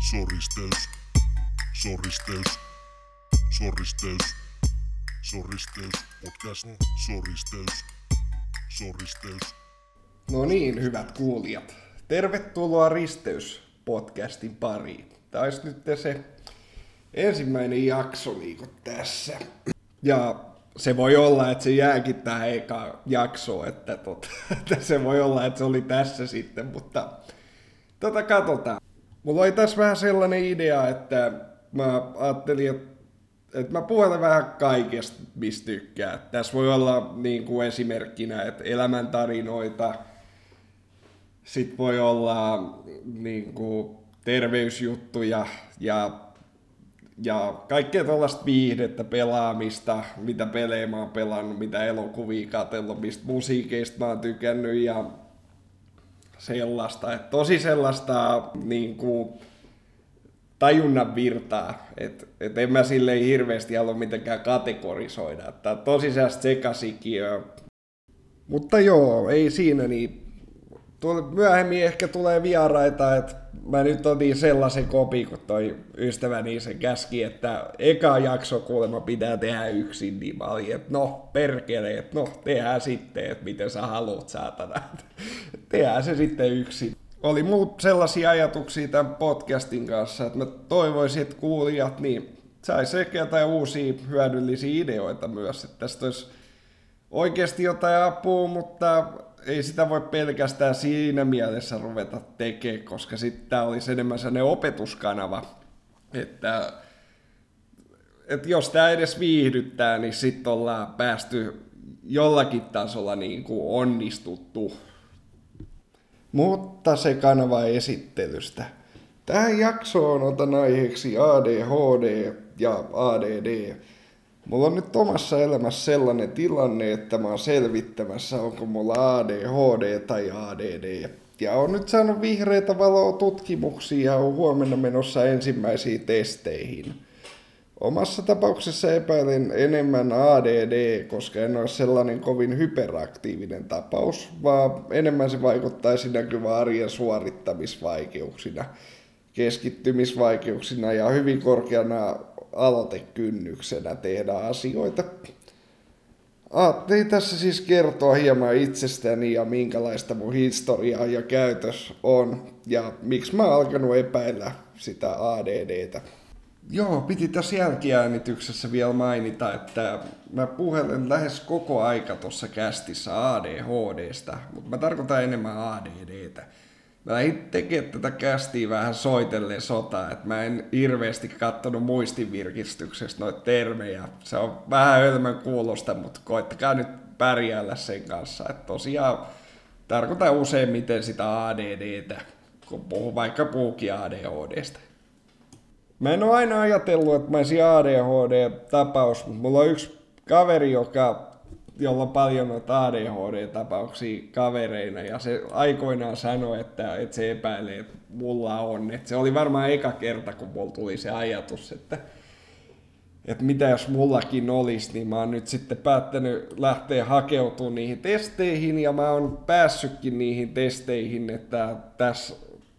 Soristeus. Soristeus. Soristeus. Soristeus. Podcast. Soristeus. Soristeus. No niin, hyvät kuulijat. Tervetuloa Risteys-podcastin pariin. Tämä olisi nyt se ensimmäinen jakso niin tässä. Ja se voi olla, että se jääkin tähän eka jaksoon, että, tota, että se voi olla, että se oli tässä sitten, mutta tota katsotaan. Mulla oli tässä vähän sellainen idea, että mä ajattelin, että että mä puhutan vähän kaikesta, mistä tykkää. Tässä voi olla niin kuin esimerkkinä, että elämäntarinoita, sitten voi olla niin kuin, terveysjuttuja ja, ja kaikkea tällaista viihdettä, pelaamista, mitä pelejä mä oon pelannut, mitä elokuvia katsellut, mistä musiikeista mä oon tykännyt ja sellaista. Että tosi sellaista niin kuin, tajunnan virtaa, että et en mä silleen hirveästi halua mitenkään kategorisoida, että tosi sellaista sekasikiöä. Mutta joo, ei siinä niin. Myöhemmin ehkä tulee vieraita, että mä nyt otin sellaisen kopi, kun toi ystäväni se käski, että eka jakso kuulemma pitää tehdä yksin, niin mä olin, että no perkele, että no tehdään sitten, että miten sä haluat saatana. Tehdään se sitten yksin oli muut sellaisia ajatuksia tämän podcastin kanssa, että mä toivoisin, että kuulijat niin saisi ehkä jotain uusia hyödyllisiä ideoita myös, että tästä olisi oikeasti jotain apua, mutta ei sitä voi pelkästään siinä mielessä ruveta tekemään, koska sitten tämä olisi enemmän sellainen opetuskanava, että, että jos tämä edes viihdyttää, niin sitten ollaan päästy jollakin tasolla niin kuin onnistuttu mutta se kanava esittelystä. Tähän jaksoon otan aiheeksi ADHD ja ADD. Mulla on nyt omassa elämässä sellainen tilanne, että mä oon selvittämässä, onko mulla ADHD tai ADD. Ja on nyt saanut vihreitä valoa tutkimuksia ja on huomenna menossa ensimmäisiin testeihin. Omassa tapauksessa epäilen enemmän ADD, koska en ole sellainen kovin hyperaktiivinen tapaus, vaan enemmän se vaikuttaisi näkyvä arjen suorittamisvaikeuksina, keskittymisvaikeuksina ja hyvin korkeana aloitekynnyksenä tehdä asioita. Ajattelin tässä siis kertoa hieman itsestäni ja minkälaista mun historiaa ja käytös on ja miksi mä oon alkanut epäillä sitä ADDtä. Joo, piti tässä jälkiäänityksessä vielä mainita, että mä puhelen lähes koko aika tuossa kästissä ADHDsta, mutta mä tarkoitan enemmän ADDtä. Mä lähdin tekemään tätä kästiä vähän soitellen sotaa, että mä en hirveästi kattonut muistinvirkistyksestä noita termejä. Se on vähän hölmön kuulosta, mutta koittakaa nyt pärjäällä sen kanssa. Että tosiaan tarkoitan useimmiten sitä ADDtä, kun puhun vaikka puhukin ADHDsta. Mä en ole aina ajatellut, että mä olisin ADHD-tapaus, mutta mulla on yksi kaveri, joka, jolla on paljon noita ADHD-tapauksia kavereina, ja se aikoinaan sanoi, että, että se epäilee, että mulla on. Että se oli varmaan eka kerta, kun mulla tuli se ajatus, että, että mitä jos mullakin olisi, niin mä oon nyt sitten päättänyt lähteä hakeutumaan niihin testeihin, ja mä oon päässytkin niihin testeihin, että tässä,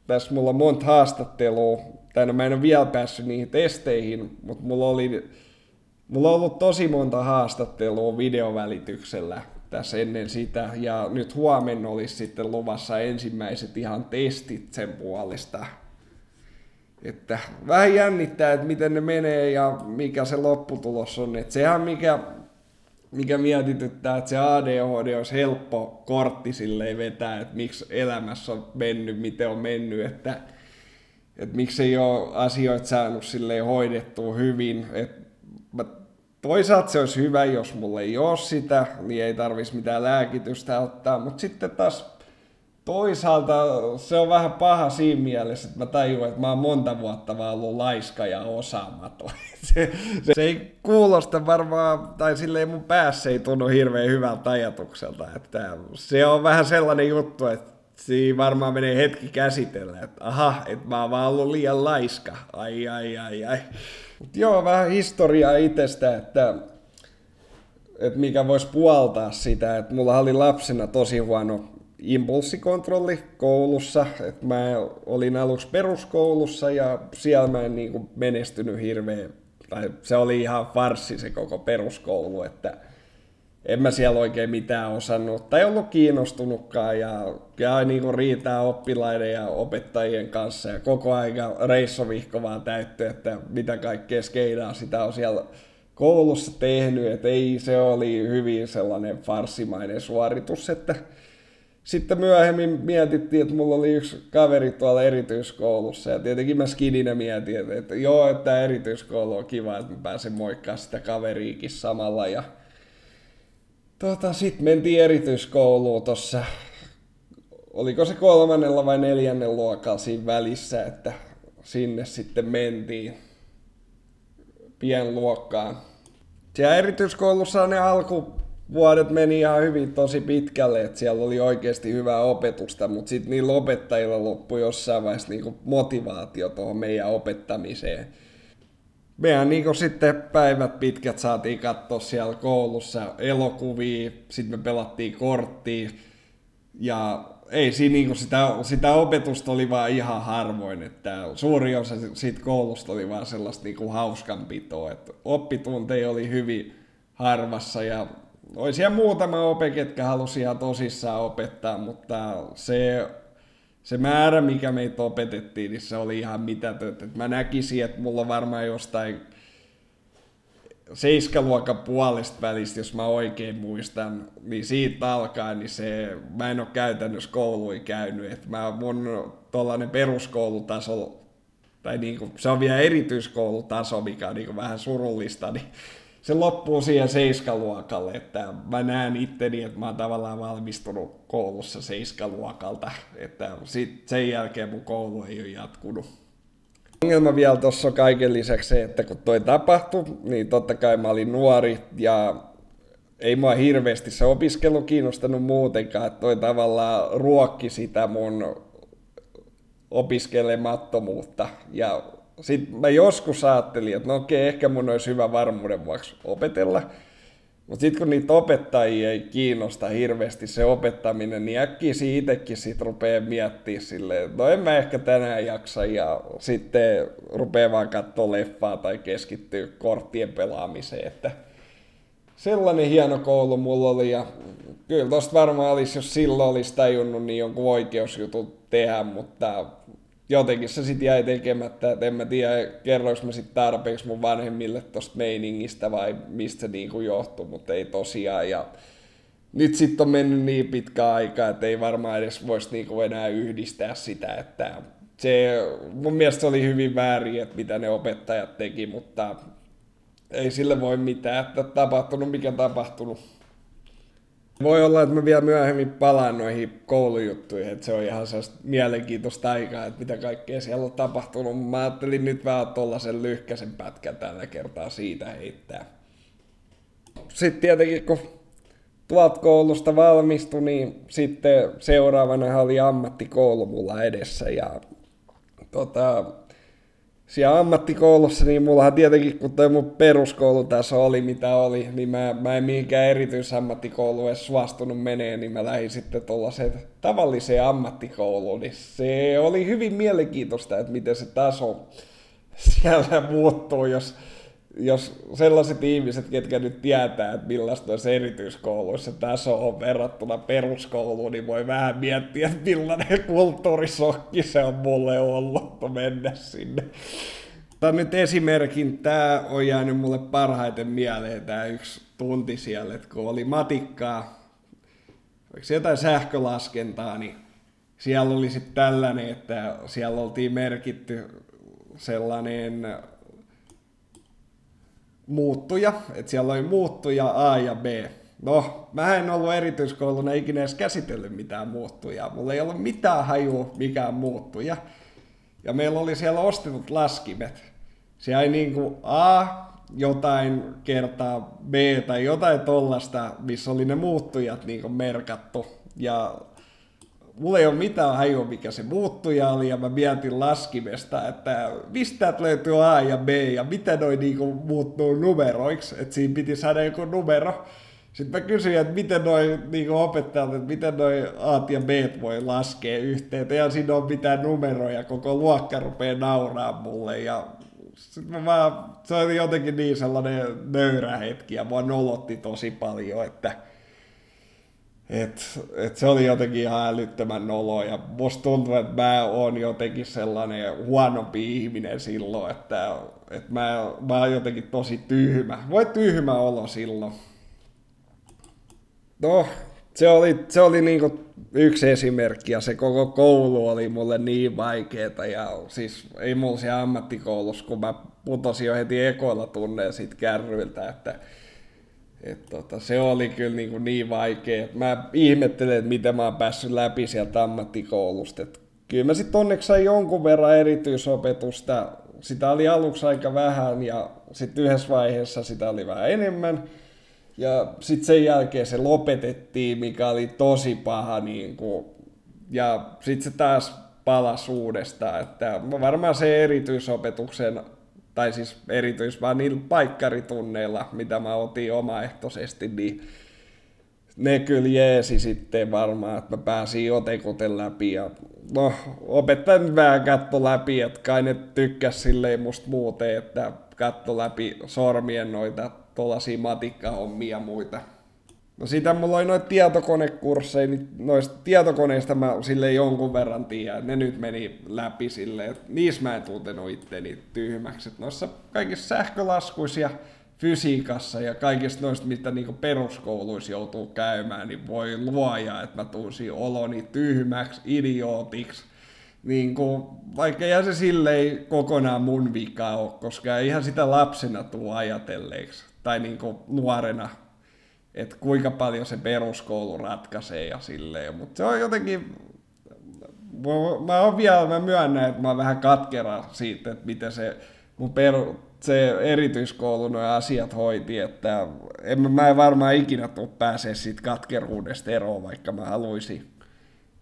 tässä mulla on monta haastattelua tai no mä en ole vielä päässyt niihin testeihin, mutta mulla oli mulla on ollut tosi monta haastattelua videovälityksellä tässä ennen sitä, ja nyt huomenna olisi sitten luvassa ensimmäiset ihan testit sen puolesta. Että vähän jännittää, että miten ne menee ja mikä se lopputulos on. Että sehän mikä, mikä mietityttää, että se ADHD olisi helppo kortti silleen vetää, että miksi elämässä on mennyt, miten on mennyt, että että miksei ole asioita saanut silleen hoidettua hyvin. Et mä, toisaalta se olisi hyvä, jos mulla ei ole sitä, niin ei tarvitsisi mitään lääkitystä ottaa, mutta sitten taas toisaalta se on vähän paha siinä mielessä, että mä tajuan, että mä oon monta vuotta vaan ollut laiska ja osaamaton. Se, se, se ei kuulosta varmaan, tai silleen mun päässä ei tunnu hirveän hyvältä ajatukselta, että se on vähän sellainen juttu, että siinä varmaan menee hetki käsitellä, että aha, että mä oon vaan ollut liian laiska. Ai, ai, ai, ai. Mut joo, vähän historiaa itsestä, että, että mikä voisi puoltaa sitä, että mulla oli lapsena tosi huono impulssikontrolli koulussa. Et mä olin aluksi peruskoulussa ja siellä mä en niin menestynyt hirveän, tai se oli ihan farssi se koko peruskoulu, että en mä siellä oikein mitään osannut tai ollut kiinnostunutkaan ja, ja niin kuin riitää oppilaiden ja opettajien kanssa ja koko aika reissovihko vaan täytty, että mitä kaikkea skeidaa sitä on siellä koulussa tehnyt, että ei se oli hyvin sellainen farsimainen suoritus, että sitten myöhemmin mietittiin, että mulla oli yksi kaveri tuolla erityiskoulussa ja tietenkin mä skidinä mietin, että, joo, että erityiskoulu on kiva, että mä pääsen moikkaa sitä kaveriikin samalla ja tota, sitten mentiin erityiskouluun tuossa, oliko se kolmannella vai neljännen luokalla siinä välissä, että sinne sitten mentiin pienluokkaan. Siellä erityiskoulussa ne alkuvuodet meni ihan hyvin tosi pitkälle, että siellä oli oikeasti hyvää opetusta, mutta sitten niillä opettajilla loppui jossain vaiheessa niinku motivaatio tuohon meidän opettamiseen. Meidän niin sitten päivät pitkät saatiin katsoa siellä koulussa elokuvia, sitten me pelattiin korttia. Ja ei siinä niin sitä, sitä opetusta oli vaan ihan harvoin, että suuri osa siitä koulusta oli vaan sellaista niin hauskanpitoa, että oppitunteja oli hyvin harvassa ja oli siellä muutama ope, ketkä halusi ihan tosissaan opettaa, mutta se, se määrä, mikä meitä opetettiin, niin se oli ihan mitätöntä. Mä näkisin, että mulla varmaan jostain seiskaluokan puolesta välistä, jos mä oikein muistan, niin siitä alkaen, niin se, mä en ole käytännössä koului käynyt, että mä mun tollanen peruskoulutaso, tai niin kuin, se on vielä erityiskoulutaso, mikä on niin kuin vähän surullista, niin se loppuu siihen seiskaluokalle, että mä näen itteni, että mä oon tavallaan valmistunut koulussa seiskaluokalta, että sit sen jälkeen mun koulu ei ole jatkunut. Ongelma vielä tuossa on kaiken lisäksi se, että kun toi tapahtui, niin totta kai mä olin nuori ja ei mua hirveästi se opiskelu kiinnostanut muutenkaan, että toi tavallaan ruokki sitä mun opiskelemattomuutta. Ja sitten mä joskus ajattelin, että no okei, ehkä mun olisi hyvä varmuuden vuoksi opetella, mutta sitten kun niitä opettajia ei kiinnosta hirveästi se opettaminen, niin äkkiä itsekin sit rupeaa miettimään silleen, no en mä ehkä tänään jaksa ja sitten rupeaa vaan katsoa leffaa tai keskittyä korttien pelaamiseen, että sellainen hieno koulu mulla oli ja kyllä tosta varmaan olisi, jos silloin olisi tajunnut, niin jonkun oikeusjutun tehdä, mutta jotenkin se sitten jäi tekemättä, että en mä tiedä, kerroinko mä sitten tarpeeksi mun vanhemmille tosta meiningistä vai mistä se niinku johtui, mutta ei tosiaan. Ja nyt sitten on mennyt niin pitkä aika, että ei varmaan edes voisi niinku enää yhdistää sitä, että se, mun mielestä oli hyvin väärin, että mitä ne opettajat teki, mutta ei sille voi mitään, että tapahtunut mikä tapahtunut. Voi olla, että mä vielä myöhemmin palaan noihin koulujuttuihin, että se on ihan sellaista mielenkiintoista aikaa, että mitä kaikkea siellä on tapahtunut. Mä ajattelin nyt vähän tuollaisen lyhkäisen pätkän tällä kertaa siitä heittää. Sitten tietenkin kun tuolta koulusta valmistui, niin sitten seuraavana oli ammattikoulu mulla edessä ja tota, siellä ammattikoulussa, niin mullahan tietenkin, kun toi mun peruskoulutaso oli mitä oli, niin mä, mä en mihinkään erityisammattikouluun edes suostunut menee, niin mä lähdin sitten tuollaiseen tavalliseen ammattikouluun, niin se oli hyvin mielenkiintoista, että miten se taso siellä muuttuu, jos jos sellaiset ihmiset, ketkä nyt tietää, että millaista olisi erityiskouluissa taso on verrattuna peruskouluun, niin voi vähän miettiä, että millainen kulttuurisokki se on mulle ollut mennä sinne. Tämä nyt esimerkin, tämä on jäänyt mulle parhaiten mieleen, tämä yksi tunti siellä, että kun oli matikkaa, oliko jotain sähkölaskentaa, niin siellä oli sitten tällainen, että siellä oltiin merkitty sellainen muuttuja, että siellä oli muuttuja A ja B. No, mä en ollut erityiskouluna ikinä edes käsitellyt mitään muuttujaa. Mulla ei ollut mitään hajua mikään muuttuja. Ja meillä oli siellä ostetut laskimet. Siellä ei niinku A jotain kertaa B tai jotain tollasta, missä oli ne muuttujat niinku merkattu. Ja mulla ei ole mitään hajua, mikä se muuttuja oli, ja mä mietin laskimesta, että mistä löytyy A ja B, ja mitä noi niinku muuttuu numeroiksi, että siinä piti saada joku numero. Sitten mä kysyin, että miten noi niin opettajat, että miten noi A ja B voi laskea yhteen. Ja siinä on mitään numeroja, koko luokka rupeaa nauraa mulle. Ja sitten mä vaan, se oli jotenkin niin sellainen nöyrä hetki ja mua nolotti tosi paljon, että et, et se oli jotenkin ihan älyttömän nolo ja musta tuntuu, että mä oon jotenkin sellainen huonompi ihminen silloin, että, että mä, mä oon jotenkin tosi tyhmä. Voi tyhmä olo silloin. No, se oli, se oli niinku yksi esimerkki ja se koko koulu oli mulle niin vaikeeta ja siis ei mulla siellä ammattikoulussa, kun mä putosin jo heti ekoilla tunneilla siitä kärryiltä, että et tota, se oli kyllä niin, kuin niin vaikea. Mä ihmettelen, että miten mä oon päässyt läpi sieltä ammattikoulusta. Et kyllä mä sitten onneksi sain jonkun verran erityisopetusta. Sitä oli aluksi aika vähän ja sitten yhdessä vaiheessa sitä oli vähän enemmän. Ja sitten sen jälkeen se lopetettiin, mikä oli tosi paha. Niin kuin, ja sitten se taas palasi uudestaan. Että varmaan se erityisopetuksen tai siis erityis vaan niillä paikkaritunneilla, mitä mä otin omaehtoisesti, niin ne kyllä jeesi sitten varmaan, että mä pääsin jotenkin läpi. Ja no, opettajan vähän katto läpi, että kai ne tykkäs silleen musta muuten, että katto läpi sormien noita tuollaisia matikkahommia ja muita. No sitä mulla oli noita tietokonekursseja, niin noista tietokoneista mä sille jonkun verran tiedän. Ne nyt meni läpi silleen, että niissä mä en tuntenut itteni tyhmäksi. Että noissa kaikissa sähkölaskuissa ja fysiikassa ja kaikista noista, mitä niinku peruskouluissa joutuu käymään, niin voi luoja, että mä tunsin oloni tyhmäksi, idiootiksi. Niin kuin, vaikka ei se silleen kokonaan mun vika ole, koska eihän sitä lapsena tuu ajatelleeksi. Tai niin kuin nuorena että kuinka paljon se peruskoulu ratkaisee ja silleen, mutta se on jotenkin, mä oon vielä, mä myönnän, että mä oon vähän katkera siitä, että miten se mun peru, se erityiskoulu nuo asiat hoiti, että en, mä en varmaan ikinä tule pääsee siitä katkeruudesta eroon, vaikka mä haluaisin.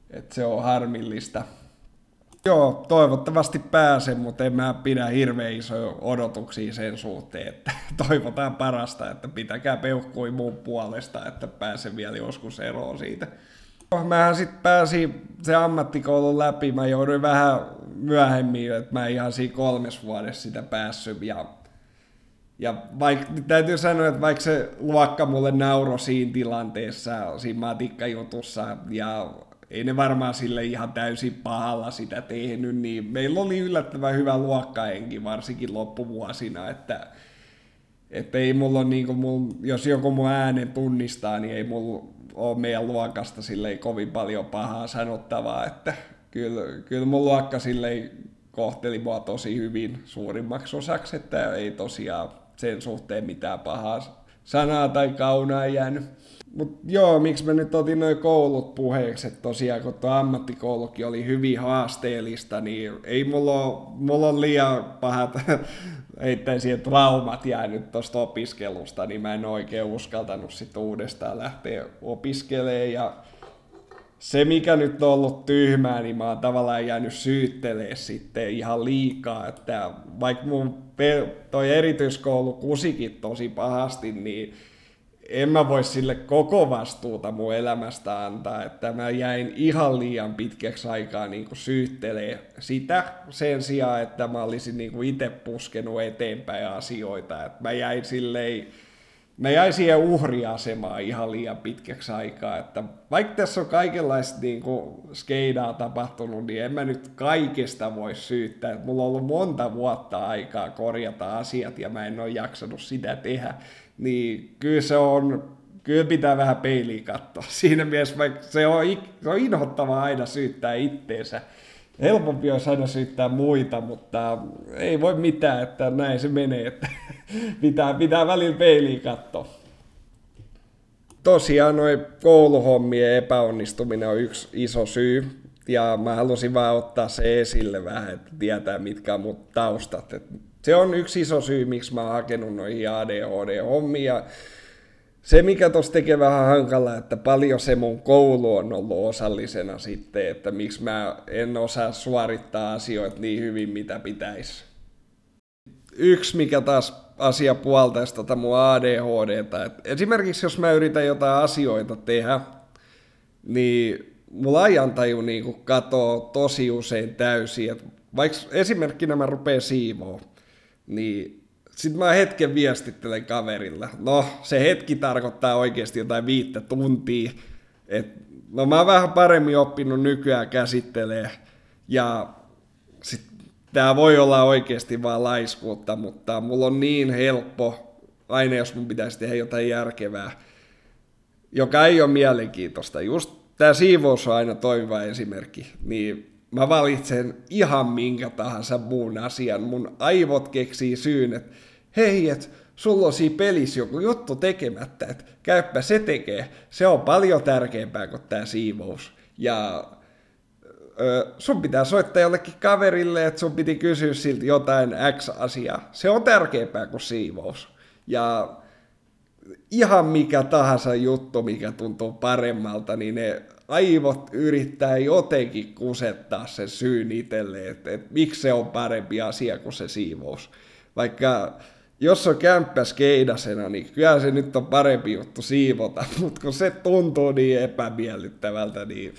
Että se on harmillista. Joo, toivottavasti pääsen, mutta en mä pidä hirveän isoja odotuksia sen suhteen, että toivotaan parasta, että pitäkää peuhkui muun puolesta, että pääsen vielä joskus eroon siitä. Mähän sitten pääsin se ammattikoulun läpi, mä jouduin vähän myöhemmin, että mä ihan siinä kolmes vuodessa sitä päässyt ja ja vaikka, täytyy sanoa, että vaikka se luokka mulle nauro siinä tilanteessa, siinä matikkajutussa, ja ei ne varmaan sille ihan täysin pahalla sitä tehnyt, niin meillä oli yllättävän hyvä luokkaenki, varsinkin loppuvuosina, että, että ei mulla niin mul, jos joku mun äänen tunnistaa, niin ei mulla ole meidän luokasta sille kovin paljon pahaa sanottavaa, että kyllä, kyllä mun luokka sille kohteli mua tosi hyvin suurimmaksi osaksi, että ei tosiaan sen suhteen mitään pahaa sanaa tai kaunaa jäänyt. Mutta joo, miksi mä nyt otin noin koulut puheeksi, että tosiaan kun tuo ammattikoulukin oli hyvin haasteellista, niin ei mulla ole, mulla on liian pahat heittäisiin traumat jäänyt tuosta opiskelusta, niin mä en oikein uskaltanut sitten uudestaan lähteä opiskelemaan. Ja se, mikä nyt on ollut tyhmää, niin mä oon tavallaan jäänyt syyttelee sitten ihan liikaa, että vaikka mun toi erityiskoulu kusikin tosi pahasti, niin en mä voi sille koko vastuuta mun elämästä antaa, että mä jäin ihan liian pitkäksi aikaa niin syyttelee sitä sen sijaan, että mä olisin niin itse puskenut eteenpäin asioita. Että mä jäin silleen, mä jäin siihen uhriasemaan ihan liian pitkäksi aikaa, että vaikka tässä on kaikenlaista niin skeidaa tapahtunut, niin en mä nyt kaikesta voi syyttää. Mulla on ollut monta vuotta aikaa korjata asiat ja mä en ole jaksanut sitä tehdä niin kyllä se on, kyllä pitää vähän peiliä katsoa. Siinä mielessä, vaikka se on, se on inhottavaa aina syyttää itteensä. Helpompi olisi aina syyttää muita, mutta ei voi mitään, että näin se menee, että pitää, pitää välillä peiliä katsoa. Tosiaan noin kouluhommien epäonnistuminen on yksi iso syy, ja mä halusin vaan ottaa se esille vähän, että tietää mitkä on mun taustat. Et se on yksi iso syy, miksi mä oon hakenut noihin ADHD-hommia. Se, mikä tuossa tekee vähän hankala, että paljon se mun koulu on ollut osallisena sitten, että miksi mä en osaa suorittaa asioita niin hyvin, mitä pitäisi. Yksi, mikä taas asia puoltaisi tota mun ADHDta. Et esimerkiksi jos mä yritän jotain asioita tehdä, niin mulla ajantaju niin katoo tosi usein täysin. Et vaikka esimerkkinä mä rupeen siivoo, niin sitten mä hetken viestittelen kaverilla. No, se hetki tarkoittaa oikeasti jotain viittä tuntia. Et, no mä oon vähän paremmin oppinut nykyään käsittelee. Ja sit tää voi olla oikeasti vaan laiskuutta, mutta mulla on niin helppo, aina jos mun pitäisi tehdä jotain järkevää, joka ei ole mielenkiintoista. Just tämä siivous on aina toimiva esimerkki, niin mä valitsen ihan minkä tahansa muun asian. Mun aivot keksii syyn, että hei, et sulla on siinä pelissä joku juttu tekemättä, että käyppä se tekee. Se on paljon tärkeämpää kuin tämä siivous. Ja ö, sun pitää soittaa jollekin kaverille, että sun piti kysyä siltä jotain X-asiaa. Se on tärkeämpää kuin siivous. Ja ihan mikä tahansa juttu, mikä tuntuu paremmalta, niin ne aivot yrittää jotenkin kusettaa sen syyn itselleen, että, että miksi se on parempi asia kuin se siivous. Vaikka jos on kämppäs keidasena, niin kyllä se nyt on parempi juttu siivota, mutta kun se tuntuu niin epämiellyttävältä, niin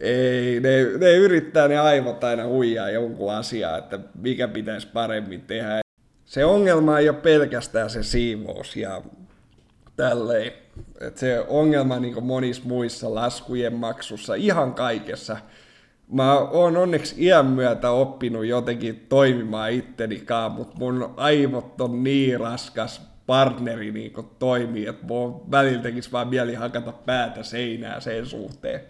ei, ne, ne yrittää ne aivot aina huijaa jonkun asiaa, että mikä pitäisi paremmin tehdä. Se ongelma ei ole pelkästään se siivous ja tälleen. Et se ongelma niin monissa muissa laskujen maksussa, ihan kaikessa. Mä oon onneksi iän myötä oppinut jotenkin toimimaan ittenikaan, mutta mun aivot on niin raskas partneri niin toimii, että mun välillä tekisi vaan mieli hakata päätä seinää sen suhteen.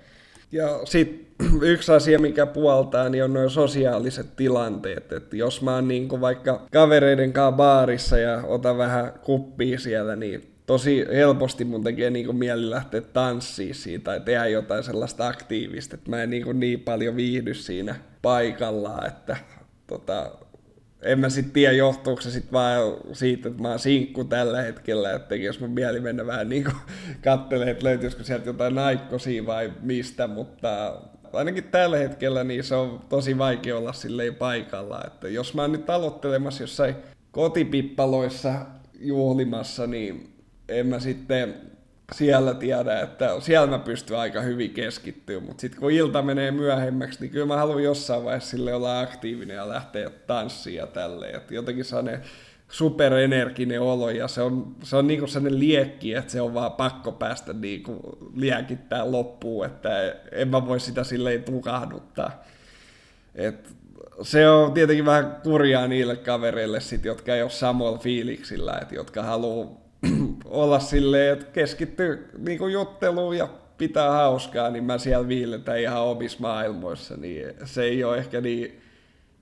Ja sitten yksi asia, mikä puoltaa, niin on nuo sosiaaliset tilanteet. Että jos mä oon niin vaikka kavereiden kanssa baarissa ja otan vähän kuppia siellä, niin tosi helposti mun tekee niinku mieli lähteä tanssiin siitä tai tehdä jotain sellaista aktiivista, että mä en niinku niin paljon viihdy siinä paikallaan, että tota, en mä sitten tiedä, johtuuko se sitten vaan siitä, että mä oon sinkku tällä hetkellä, että jos mun mieli mennä vähän niin kuin kattelee, että löytyisikö sieltä jotain naikkosia vai mistä, mutta ainakin tällä hetkellä niin se on tosi vaikea olla silleen paikalla, että jos mä oon nyt aloittelemassa jossain kotipippaloissa juhlimassa, niin en mä sitten siellä tiedä, että siellä mä pystyn aika hyvin keskittyä, mutta sitten kun ilta menee myöhemmäksi, niin kyllä mä haluan jossain vaiheessa sille olla aktiivinen ja lähteä tanssiin ja tälleen, että jotenkin ne superenerginen olo ja se on, se on niinku sellainen liekki, että se on vaan pakko päästä niinku liekittää loppuun, että en mä voi sitä silleen tukahduttaa. Et se on tietenkin vähän kurjaa niille kavereille, sit, jotka ei ole samalla fiiliksillä, että jotka haluaa olla silleen, että keskittyy niin jutteluun ja pitää hauskaa, niin mä siellä viiletän ihan omissa maailmoissa, niin se ei ole ehkä niin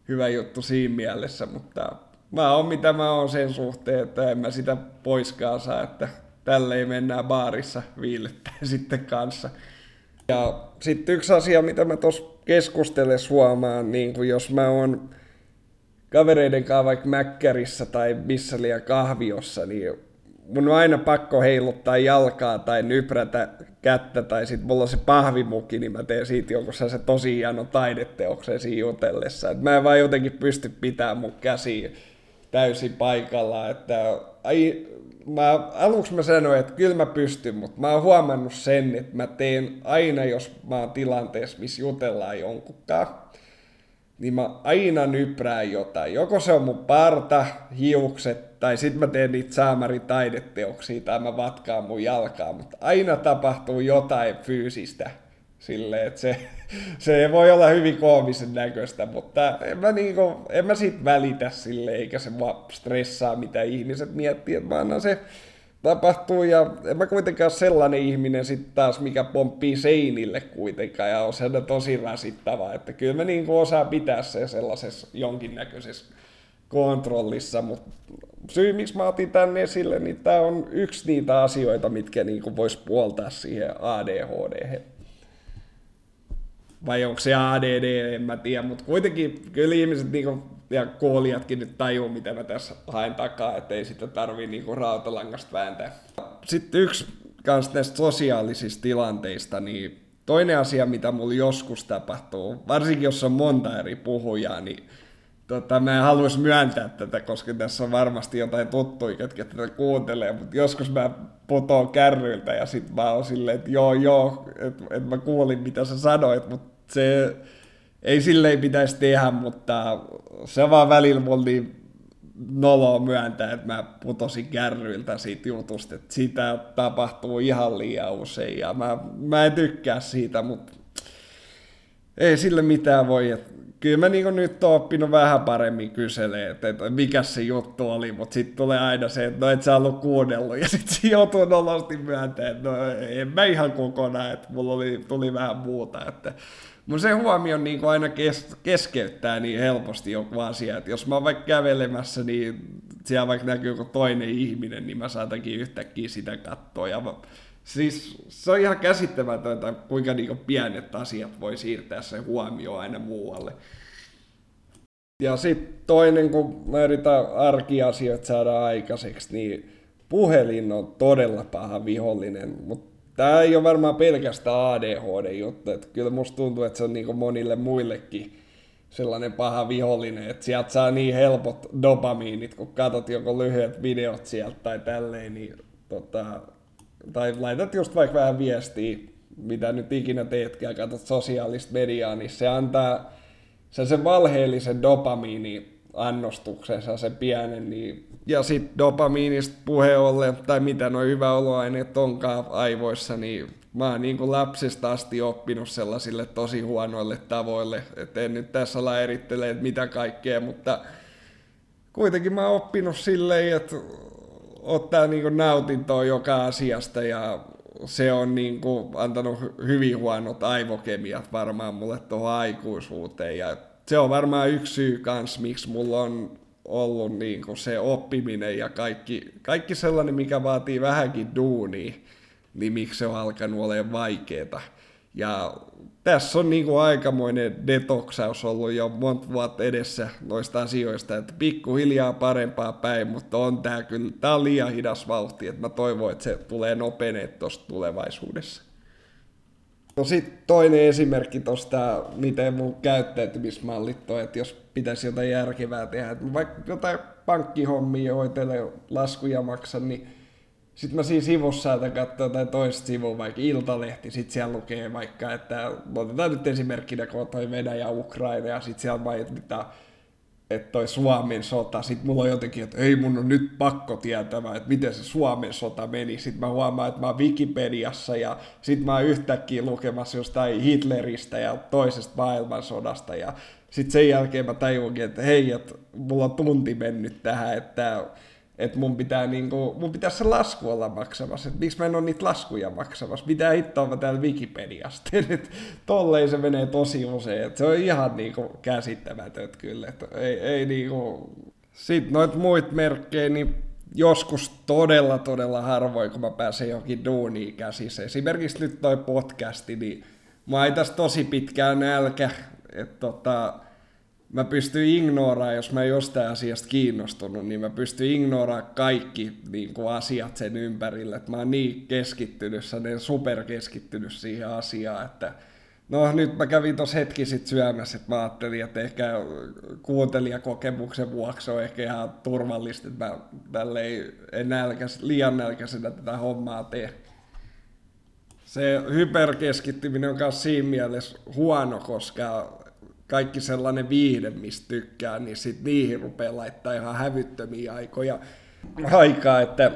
hyvä juttu siinä mielessä, mutta mä oon mitä mä oon sen suhteen, että en mä sitä poiskaan saa, että tälleen mennään baarissa viilettää sitten kanssa. Ja sitten yksi asia, mitä mä tuossa keskustelen huomaan, niin kun jos mä oon kavereiden kanssa vaikka Mäkkärissä tai missä liian kahviossa, niin mun on aina pakko heiluttaa jalkaa tai nyprätä kättä tai sit mulla on se pahvimukki, niin mä teen siitä jonkun se tosi hieno taideteoksen siinä jutellessa. Et mä en vaan jotenkin pysty pitämään mun käsiä täysin paikalla, että ai, mä, aluksi mä sanoin, että kyllä mä pystyn, mutta mä oon huomannut sen, että mä teen aina, jos mä oon tilanteessa, missä jutellaan jonkunkaan, niin mä aina nyprään jotain. Joko se on mun parta, hiukset, tai sitten mä teen niitä saamari taideteoksia, tai mä vatkaan mun jalkaa, mutta aina tapahtuu jotain fyysistä. Silleen, että se, se voi olla hyvin koomisen näköistä, mutta en mä, niinku, en mä siitä välitä sille eikä se mua stressaa, mitä ihmiset miettii, että mä annan se tapahtuu ja en mä kuitenkaan sellainen ihminen sitten taas, mikä pomppii seinille kuitenkaan ja on se tosi rasittava, että kyllä mä niin osaa pitää se sellaisessa jonkinnäköisessä kontrollissa, mutta syy miksi mä otin tänne esille, niin tämä on yksi niitä asioita, mitkä niin vois puoltaa siihen ADHD. Vai onko se ADD, en mä tiedä, mutta kuitenkin kyllä ihmiset niin ja kuulijatkin nyt tajuu, mitä mä tässä haen takaa, ettei sitä tarvii niinku rautalangasta vääntää. Sitten yksi kans näistä sosiaalisista tilanteista, niin toinen asia, mitä mulla joskus tapahtuu, varsinkin jos on monta eri puhujaa, niin tota, mä en haluaisi myöntää tätä, koska tässä on varmasti jotain tuttuja, ketkä tätä kuuntelee, mutta joskus mä putoon kärryiltä ja sit mä oon silleen, että joo joo, että et mä kuulin mitä sä sanoit, mutta se ei silleen pitäisi tehdä, mutta se vaan välillä mulla niin noloa myöntää, että mä putosin kärryiltä siitä jutusta, että sitä tapahtuu ihan liian usein ja mä, mä en tykkää siitä, mutta ei sille mitään voi. Että kyllä mä niin nyt oon oppinut vähän paremmin kyselee, että, että mikä se juttu oli, mutta sitten tulee aina se, että no et sä ollut kuunnellut, ja sitten se joutuu nolosti myöntämään, että no en mä ihan kokonaan, että mulla oli, tuli vähän muuta, että Mun se huomio niin aina kes- keskeyttää niin helposti joku asia, että jos mä oon vaikka kävelemässä, niin siellä vaikka näkyy joku toinen ihminen, niin mä saatankin yhtäkkiä sitä katsoa. Ja mä, siis se on ihan käsittämätöntä, kuinka niin kuin pienet asiat voi siirtää sen huomioon aina muualle. Ja sitten toinen, kun mä yritän arkiasioita saada aikaiseksi, niin puhelin on todella paha vihollinen, mutta tämä ei ole varmaan pelkästään ADHD-juttu, että kyllä musta tuntuu, että se on niin monille muillekin sellainen paha vihollinen, että sieltä saa niin helpot dopamiinit, kun katsot joko lyhyet videot sieltä tai tälleen, niin tota, tai laitat just vaikka vähän viestiä, mitä nyt ikinä teetkään, katsot sosiaalista mediaa, niin se antaa sen, sen valheellisen dopamiini annostuksensa, se pienen, niin ja sitten dopamiinista puhe ollen, tai mitä noin hyvä oloaineet onkaan aivoissa, niin mä oon niin kuin lapsesta asti oppinut sellaisille tosi huonoille tavoille, että en nyt tässä olla erittele, että mitä kaikkea, mutta kuitenkin mä oon oppinut silleen, että ottaa niin kuin nautintoa joka asiasta ja se on niin kuin antanut hyvin huonot aivokemiat varmaan mulle tuohon aikuisuuteen ja se on varmaan yksi syy kans, miksi mulla on ollut niin kuin se oppiminen ja kaikki, kaikki sellainen, mikä vaatii vähänkin duunia, niin miksi se on alkanut olemaan vaikeaa. Ja tässä on niin kuin aikamoinen detoksaus ollut jo monta vuotta edessä noista asioista, että pikkuhiljaa parempaa päin, mutta on tämä kyllä, tämä on liian hidas vauhti, että mä toivon, että se tulee nopeammin tuosta tulevaisuudessa. No sitten toinen esimerkki tuosta, miten mun käyttäytymismallit on, että jos pitäisi jotain järkevää tehdä, että vaikka jotain pankkihommia hoitele laskuja maksan, niin sitten mä siinä sivussa että katsoa jotain toista sivua, vaikka Iltalehti, sitten siellä lukee vaikka, että otetaan nyt esimerkkinä, kun on toi Venäjä Ukraina, ja sitten siellä mainitaan että toi Suomen sota, sit mulla on jotenkin, että ei mun on nyt pakko tietävä, että miten se Suomen sota meni. Sitten mä huomaan, että mä oon Wikipediassa ja sit mä oon yhtäkkiä lukemassa jostain Hitleristä ja toisesta maailmansodasta ja sitten sen jälkeen mä tajuinkin, että hei, että mulla on tunti mennyt tähän, että että mun pitää niinku, mun pitää se lasku olla maksamassa, että miksi mä en ole niitä laskuja maksamassa, mitä hittoa mä täällä Wikipediasta, että tolleen se menee tosi usein, että se on ihan niinku käsittämätön kyllä, että ei, ei niinku, sitten noit muit merkkejä, niin joskus todella, todella harvoin, kun mä pääsen johonkin duuniin käsissä. Esimerkiksi nyt toi podcasti, niin mä tässä tosi pitkään nälkä, että tota, mä pystyn ignoraamaan, jos mä jostain asiasta kiinnostunut, niin mä pystyn ignoraamaan kaikki niin kuin asiat sen ympärillä. Että mä oon niin keskittynyt, sellainen superkeskittynyt siihen asiaan, että No nyt mä kävin tuossa hetki sitten syömässä, että mä ajattelin, että ehkä kuuntelijakokemuksen vuoksi on ehkä ihan turvallista, että mä tälleen en nälkäs, liian nälkäisenä tätä hommaa tee. Se hyperkeskittyminen on myös siinä mielessä huono, koska kaikki sellainen viihde, mistä tykkää, niin sit niihin rupeaa laittaa ihan hävyttömiä aikoja. Aikaa, että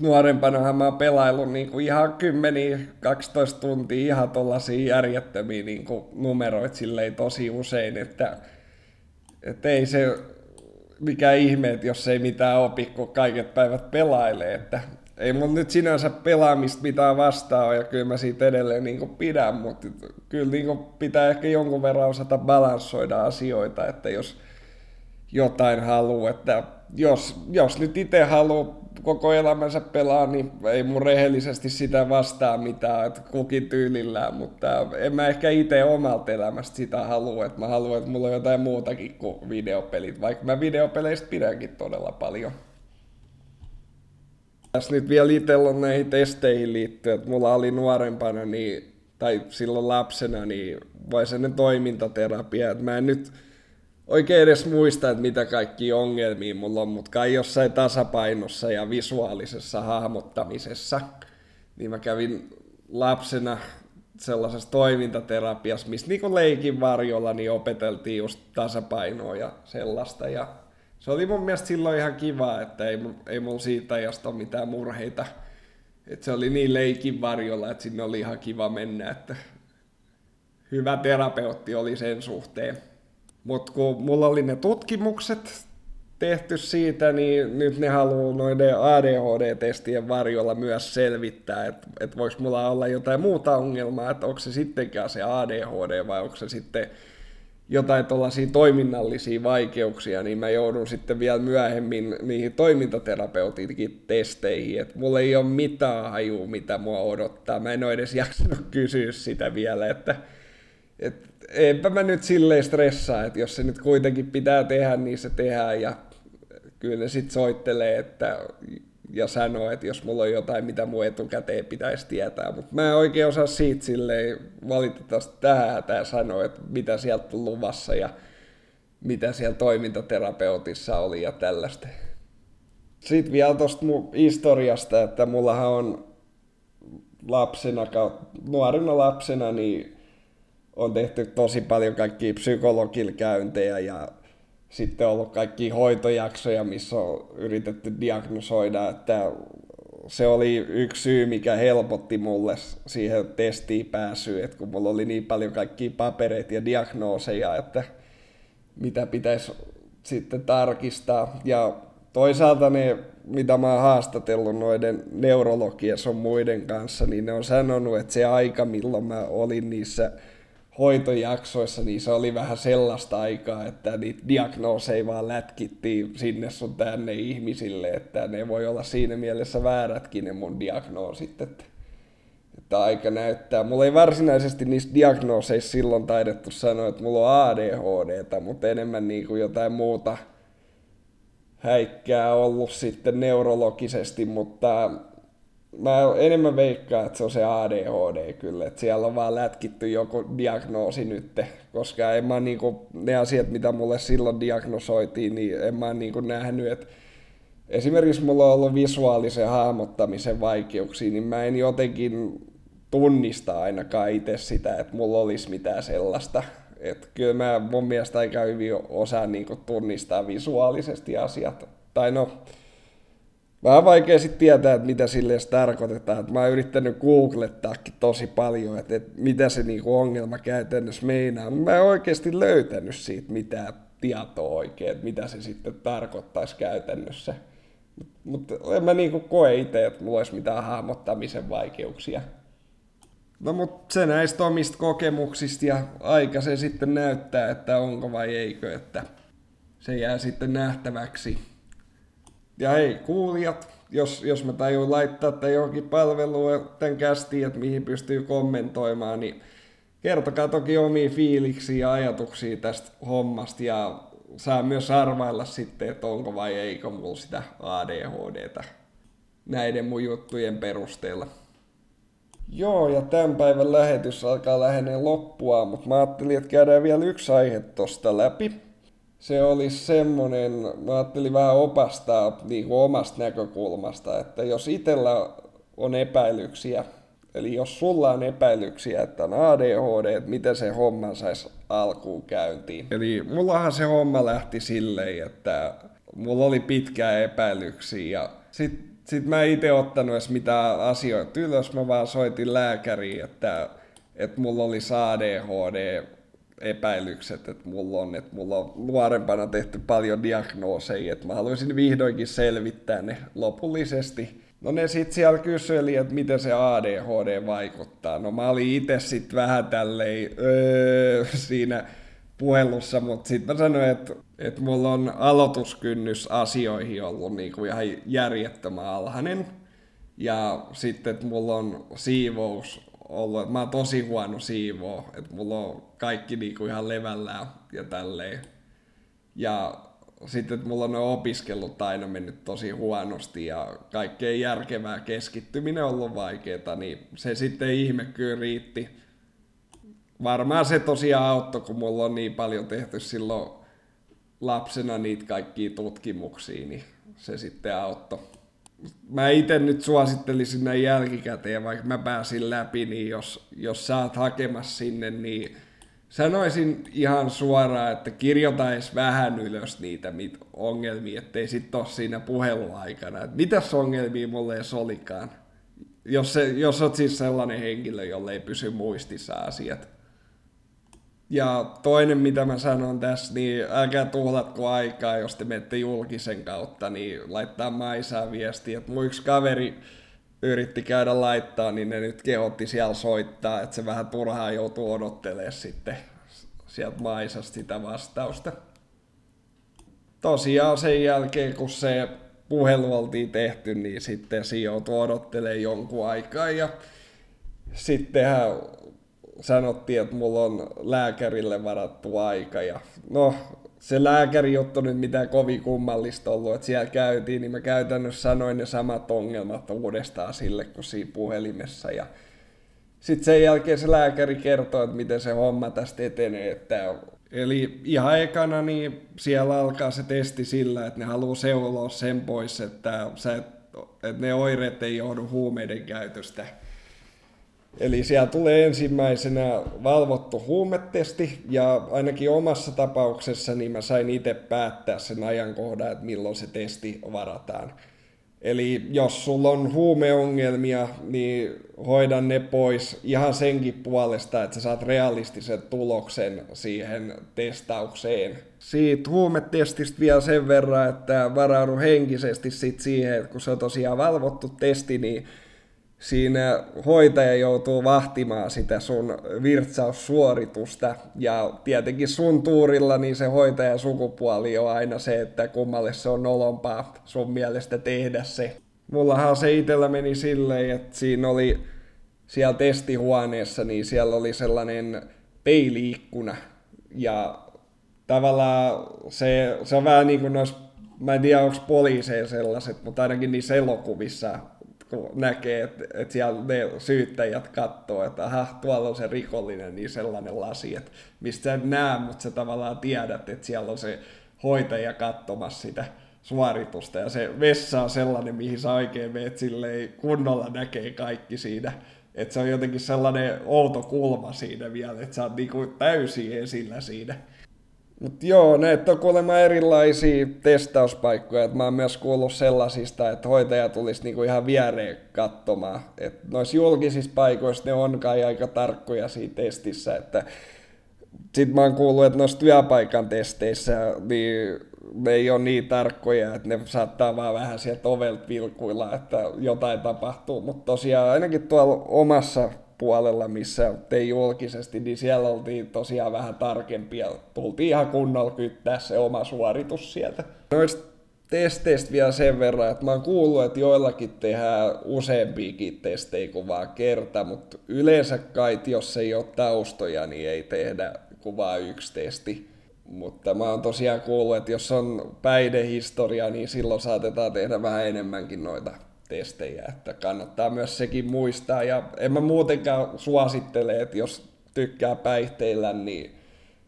nuorempanahan mä oon pelaillut niin kuin ihan kymmeniä, 12 tuntia ihan tollasia järjettömiä niin kuin numeroita silleen tosi usein, että, että ei se mikä ihme, että jos ei mitään opi, kun kaiket päivät pelailee, että ei mun nyt sinänsä pelaamista mitään vastaa ja kyllä mä siitä edelleen niin pidän, mutta kyllä niin pitää ehkä jonkun verran osata balanssoida asioita, että jos jotain haluaa, että jos, jos nyt itse haluaa koko elämänsä pelaa, niin ei mun rehellisesti sitä vastaa mitään, että kukin tyylillään, mutta en mä ehkä itse omalta elämästä sitä halua, että mä haluan, että mulla on jotain muutakin kuin videopelit, vaikka mä videopeleistä pidänkin todella paljon. Tässä nyt vielä itsellä on näihin testeihin liittyen, että mulla oli nuorempana, niin, tai silloin lapsena, niin vai sen toimintaterapia, että mä en nyt oikein edes muista, että mitä kaikki ongelmia mulla on, mutta kai jossain tasapainossa ja visuaalisessa hahmottamisessa. Niin mä kävin lapsena sellaisessa toimintaterapiassa, missä niin leikin varjolla niin opeteltiin just tasapainoa ja sellaista. Ja se oli mun mielestä silloin ihan kiva, että ei, ei mulla siitä ajasta ole mitään murheita. Et se oli niin leikin varjolla, että sinne oli ihan kiva mennä, että hyvä terapeutti oli sen suhteen. Mutta kun mulla oli ne tutkimukset tehty siitä, niin nyt ne haluaa noiden ADHD-testien varjolla myös selvittää, että et voiko mulla olla jotain muuta ongelmaa, että onko se sittenkään se ADHD vai onko se sitten jotain tuollaisia toiminnallisia vaikeuksia, niin mä joudun sitten vielä myöhemmin niihin toimintaterapeutinkin testeihin, että mulla ei ole mitään hajua, mitä mua odottaa. Mä en ole edes jaksanut kysyä sitä vielä, että, että enpä mä nyt silleen stressaa, että jos se nyt kuitenkin pitää tehdä, niin se tehdään ja kyllä ne sitten soittelee että, ja sanoo, että jos mulla on jotain, mitä mun etukäteen pitäisi tietää, mutta mä en oikein osaa siitä silleen valitettavasti tähän tämä sanoa, että mitä sieltä on luvassa ja mitä siellä toimintaterapeutissa oli ja tällaista. Sitten vielä tuosta mun historiasta, että mullahan on lapsena, nuorena lapsena, niin on tehty tosi paljon kaikkia psykologilkäyntejä ja sitten on ollut kaikki hoitojaksoja, missä on yritetty diagnosoida, että se oli yksi syy, mikä helpotti mulle siihen testiin pääsyä, että kun mulla oli niin paljon kaikkia papereita ja diagnooseja, että mitä pitäisi sitten tarkistaa. Ja toisaalta ne, mitä mä oon haastatellut noiden neurologien sun muiden kanssa, niin ne on sanonut, että se aika, milloin mä olin niissä hoitojaksoissa, niin se oli vähän sellaista aikaa, että niitä diagnooseja vaan lätkittiin sinne sun tänne ihmisille, että ne voi olla siinä mielessä väärätkin ne mun diagnoosit, että, että aika näyttää. Mulla ei varsinaisesti niissä diagnooseissa silloin taidettu sanoa, että mulla on ADHD, mutta enemmän niin kuin jotain muuta häikkää ollut sitten neurologisesti, mutta mä enemmän veikkaan, että se on se ADHD kyllä, että siellä on vaan lätkitty joku diagnoosi nyt, koska en mä niinku, ne asiat, mitä mulle silloin diagnosoitiin, niin en mä niinku nähnyt, että esimerkiksi mulla on ollut visuaalisen hahmottamisen vaikeuksia, niin mä en jotenkin tunnista ainakaan itse sitä, että mulla olisi mitään sellaista. Että kyllä mä mun mielestä aika hyvin osaan niinku tunnistaa visuaalisesti asiat. Tai no, Vähän vaikea sitten tietää, että mitä sille edes tarkoitetaan. Että mä oon yrittänyt googlettaakin tosi paljon, että, että mitä se niinku ongelma käytännössä meinaa. Mä en oikeasti löytänyt siitä mitään tietoa oikein, että mitä se sitten tarkoittaisi käytännössä. Mutta en mä niinku koe itse, että mulla olisi mitään hahmottamisen vaikeuksia. No mutta se näistä omista kokemuksista ja aika se sitten näyttää, että onko vai eikö, että se jää sitten nähtäväksi. Ja hei, kuulijat, jos, jos mä tajun laittaa tämän johonkin palveluun tämän kästiin, että mihin pystyy kommentoimaan, niin kertokaa toki omia fiiliksiä ja ajatuksia tästä hommasta ja saa myös arvailla sitten, että onko vai eikö mulla sitä ADHDtä näiden mun juttujen perusteella. Joo, ja tämän päivän lähetys alkaa lähenee loppua, mutta mä ajattelin, että käydään vielä yksi aihe tosta läpi se olisi semmoinen, mä ajattelin vähän opastaa niin kuin omasta näkökulmasta, että jos itsellä on epäilyksiä, eli jos sulla on epäilyksiä, että on ADHD, että miten se homma saisi alkuun käyntiin. Eli mullahan se homma lähti silleen, että mulla oli pitkää epäilyksiä ja sitten sit mä itse ottanut edes mitään asioita ylös, mä vaan soitin lääkäriin, että, että mulla oli ADHD, epäilykset, että mulla on, että mulla on nuorempana tehty paljon diagnooseja, että mä haluaisin vihdoinkin selvittää ne lopullisesti. No ne sitten siellä kyseli, että miten se ADHD vaikuttaa. No mä olin itse sitten vähän tälleen öö, siinä puhelussa, mutta sitten mä sanoin, että, että mulla on aloituskynnys asioihin ollut niinku ihan järjettömän alhainen. Ja sitten, että mulla on siivous ollut, mä oon tosi huono siivoa, että mulla on kaikki niinku ihan levällään ja tälleen. Ja sitten, että mulla on opiskellut aina mennyt tosi huonosti ja kaikkein järkevää keskittyminen on ollut vaikeaa, niin se sitten ihme kyllä riitti. Varmaan se tosiaan auttoi, kun mulla on niin paljon tehty silloin lapsena niitä kaikkia tutkimuksia, niin se sitten auttoi. Mä itse nyt suosittelisin näin jälkikäteen, vaikka mä pääsin läpi, niin jos, jos sä oot hakemassa sinne, niin sanoisin ihan suoraan, että kirjoita edes vähän ylös niitä mit ongelmia, ettei sitten ole siinä puheluaikana. Että mitäs ongelmia mulle edes olikaan? Jos, se, jos oot siis sellainen henkilö, jolle ei pysy muistissa asiat. Ja toinen, mitä mä sanon tässä, niin älkää tuhlatko aikaa, jos te menette julkisen kautta, niin laittaa Maisaa viestiä, että mun yksi kaveri yritti käydä laittaa, niin ne nyt kehotti siellä soittaa, että se vähän turhaa joutuu odottelemaan sitten sieltä Maisasta sitä vastausta. Tosiaan sen jälkeen, kun se puhelu oltiin tehty, niin sitten se joutui odottelemaan jonkun aikaa ja sittenhän sanottiin, että mulla on lääkärille varattu aika ja no se lääkäri juttu nyt mitään kovin kummallista ollut, että siellä käytiin, niin mä käytännössä sanoin ne samat ongelmat uudestaan sille kuin siinä puhelimessa. Ja sitten sen jälkeen se lääkäri kertoo, että miten se homma tästä etenee. Että eli ihan ekana niin siellä alkaa se testi sillä, että ne haluaa seuloa sen pois, että, sä et, että ne oireet ei johdu huumeiden käytöstä. Eli siellä tulee ensimmäisenä valvottu huumetesti, ja ainakin omassa tapauksessa niin mä sain itse päättää sen ajankohdan, että milloin se testi varataan. Eli jos sulla on huumeongelmia, niin hoidan ne pois ihan senkin puolesta, että sä saat realistisen tuloksen siihen testaukseen. Siitä huumetestistä vielä sen verran, että varaudu henkisesti sit siihen, että kun se on tosiaan valvottu testi, niin siinä hoitaja joutuu vahtimaan sitä sun virtsaussuoritusta ja tietenkin sun tuurilla niin se hoitajan sukupuoli on aina se, että kummalle se on nolompaa sun mielestä tehdä se. Mullahan se itellä meni silleen, että siinä oli siellä testihuoneessa, niin siellä oli sellainen peiliikkuna ja tavallaan se, se on vähän niin kuin noissa, mä en tiedä onko poliiseja sellaiset, mutta ainakin niissä elokuvissa kun näkee, että, että siellä ne syyttäjät katsoo, että aha, tuolla on se rikollinen, niin sellainen lasi, että mistä sä et näe, mutta sä tavallaan tiedät, että siellä on se hoitaja katsomassa sitä suoritusta, ja se vessa on sellainen, mihin sä oikein meet silleen kunnolla näkee kaikki siinä, että se on jotenkin sellainen outo kulma siinä vielä, että sä oot niinku täysin esillä siinä. Mutta joo, ne on kuulemma erilaisia testauspaikkoja. Et mä oon myös kuullut sellaisista, että hoitaja tulisi niinku ihan viereen katsomaan. Et noissa julkisissa paikoissa ne on kai aika tarkkoja siinä testissä. Että sitten mä oon kuullut, että noissa työpaikan testeissä niin ne ei ole niin tarkkoja, että ne saattaa vaan vähän sieltä ovelta vilkuilla, että jotain tapahtuu. Mutta tosiaan ainakin tuolla omassa puolella, missä tein julkisesti, niin siellä oltiin tosiaan vähän tarkempia. Tultiin ihan kunnolla kyttää se oma suoritus sieltä. Noista testeistä vielä sen verran, että mä oon kuullut, että joillakin tehdään useampiakin testejä kuin vaan kerta, mutta yleensä kai, jos ei ole taustoja, niin ei tehdä kuin vaan yksi testi. Mutta mä oon tosiaan kuullut, että jos on päihdehistoria, niin silloin saatetaan tehdä vähän enemmänkin noita testejä, että kannattaa myös sekin muistaa. Ja en mä muutenkaan suosittele, että jos tykkää päihteillä, niin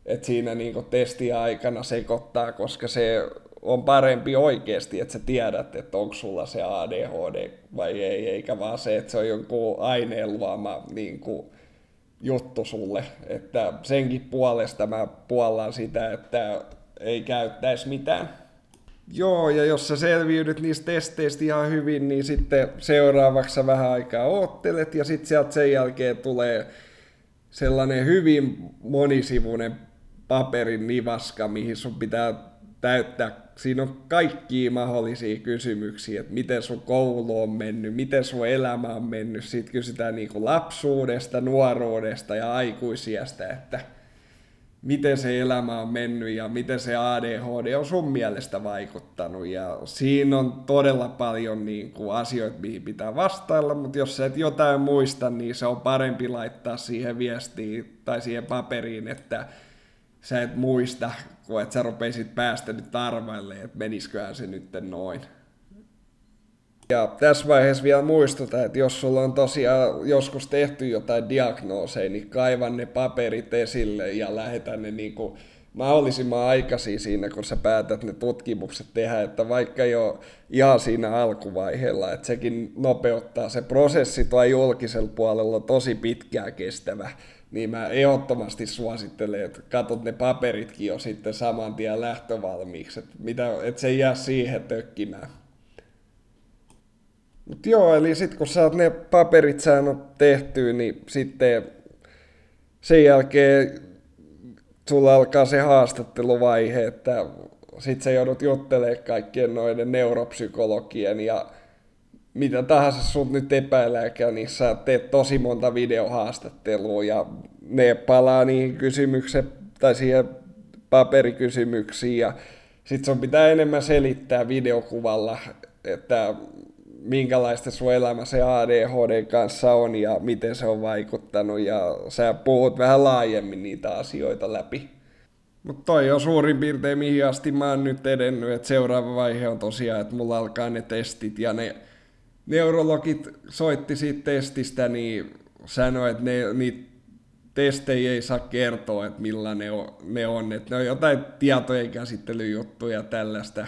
että siinä niin testiaikana sekoittaa, koska se on parempi oikeasti, että sä tiedät, että onko sulla se ADHD vai ei, eikä vaan se, että se on jonkun aineen luoma niin juttu sulle. Että senkin puolesta mä puollan sitä, että ei käyttäisi mitään. Joo, ja jos sä selviydyt niistä testeistä ihan hyvin, niin sitten seuraavaksi vähän aikaa oottelet, ja sitten sieltä sen jälkeen tulee sellainen hyvin monisivuinen paperin nivaska, mihin sun pitää täyttää. Siinä on kaikkia mahdollisia kysymyksiä, että miten sun koulu on mennyt, miten sun elämä on mennyt. Sitten kysytään niin kuin lapsuudesta, nuoruudesta ja aikuisiästä, että – miten se elämä on mennyt ja miten se ADHD on sun mielestä vaikuttanut. Ja siinä on todella paljon niin kuin, asioita, mihin pitää vastailla, mutta jos sä et jotain muista, niin se on parempi laittaa siihen viestiin tai siihen paperiin, että sä et muista, kun et sä rupeisit päästä nyt arvailemaan, että menisiköhän se nyt noin. Ja tässä vaiheessa vielä muistutan, että jos sulla on tosiaan joskus tehty jotain diagnooseja, niin kaivan ne paperit esille ja lähetä ne niin kuin mahdollisimman aikaisin siinä, kun sä päätät ne tutkimukset tehdä, että vaikka jo ihan siinä alkuvaiheella, että sekin nopeuttaa se prosessi tai julkisella puolella tosi pitkään kestävä, niin mä ehdottomasti suosittelen, että katsot ne paperitkin jo sitten saman tien lähtövalmiiksi, että, mitä, että se ei jää siihen tökkimään. Mut joo, eli sitten kun saat ne paperit saanut tehtyä, niin sitten sen jälkeen sulla alkaa se haastatteluvaihe, että sit sä joudut juttelemaan kaikkien noiden neuropsykologien ja mitä tahansa sut nyt epäilääkään, niin sä teet tosi monta videohaastattelua ja ne palaa niihin kysymyksiin tai siihen paperikysymyksiin ja sit sun pitää enemmän selittää videokuvalla, että minkälaista sun elämä se ADHD kanssa on ja miten se on vaikuttanut ja sä puhut vähän laajemmin niitä asioita läpi. Mutta toi on suurin piirtein mihin asti mä oon nyt edennyt, että seuraava vaihe on tosiaan, että mulla alkaa ne testit ja ne neurologit soitti siitä testistä, niin sanoi, että ne, niitä testejä ei saa kertoa, että millainen ne on, ne on. että ne on jotain tietojen käsittelyjuttuja tällaista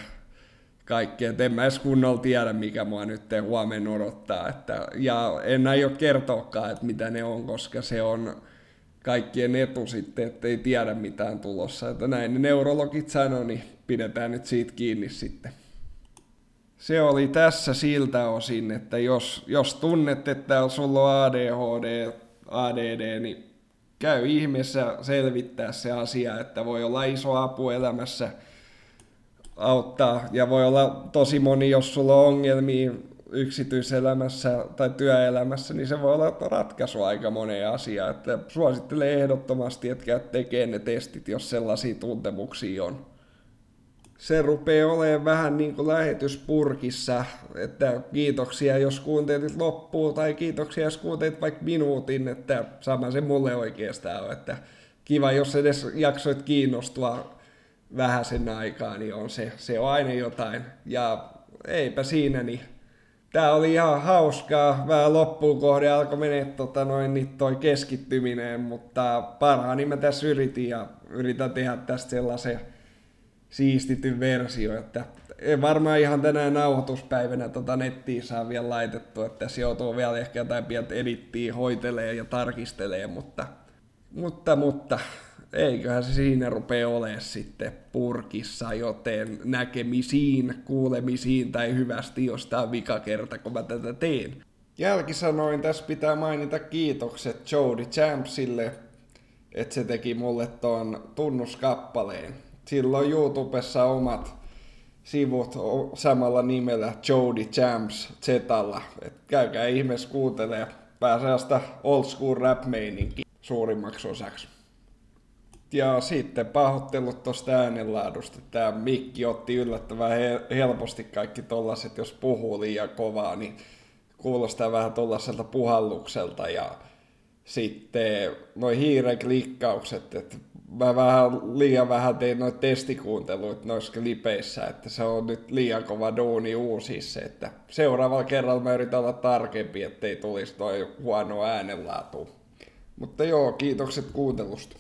kaikkea. En mä edes kunnolla tiedä, mikä mua nyt huomenna odottaa. Että, ja en aio kertoakaan, että mitä ne on, koska se on kaikkien etu sitten, että ei tiedä mitään tulossa. Että näin ne neurologit sanoi, niin pidetään nyt siitä kiinni sitten. Se oli tässä siltä osin, että jos, jos tunnet, että sulla on ADHD, ADD, niin käy ihmeessä selvittää se asia, että voi olla iso apu elämässä – auttaa. Ja voi olla tosi moni, jos sulla on ongelmia yksityiselämässä tai työelämässä, niin se voi olla ratkaisu aika moneen asiaan. Että suosittelen ehdottomasti, että käyt tekemään ne testit, jos sellaisia tuntemuksia on. Se rupeaa olemaan vähän niin kuin lähetyspurkissa, että kiitoksia jos kuuntelit loppuu, tai kiitoksia jos kuuntelit vaikka minuutin, että sama se mulle oikeastaan on, että kiva jos edes jaksoit kiinnostua vähän sen aikaa, niin on se, se on aina jotain. Ja eipä siinä, niin tää oli ihan hauskaa. Vähän loppuun kohde alkoi menee tota noin, niin toi keskittyminen, mutta parhaani mä tässä yritin ja yritän tehdä tästä sellaisen siistityn versio, että ei varmaan ihan tänään nauhoituspäivänä tota nettiin saa vielä laitettu, että tässä joutuu vielä ehkä jotain pientä edittiä hoitelee ja tarkistelee, mutta, mutta, mutta eiköhän se siinä rupea olemaan sitten purkissa, joten näkemisiin, kuulemisiin tai hyvästi, jos tämä on vika kerta, kun mä tätä teen. Jälkisanoin tässä pitää mainita kiitokset Jody Champsille, että se teki mulle ton tunnuskappaleen. Sillä on YouTubessa omat sivut samalla nimellä Jody Champs Zetalla. Et käykää ihmeessä kuuntelee. Pääsee sitä old school rap suurimmaksi osaksi. Ja sitten pahoittelut tuosta äänenlaadusta. Tämä mikki otti yllättävän helposti kaikki tollaset, jos puhuu liian kovaa, niin kuulostaa vähän tollaiselta puhallukselta. Ja sitten noin hiireklikkaukset, että mä vähän liian vähän tein noita testikuunteluita noissa klipeissä, että se on nyt liian kova duuni uusissa, että seuraavalla kerralla mä yritän olla tarkempi, ettei tulisi noin huono äänenlaatu. Mutta joo, kiitokset kuuntelusta.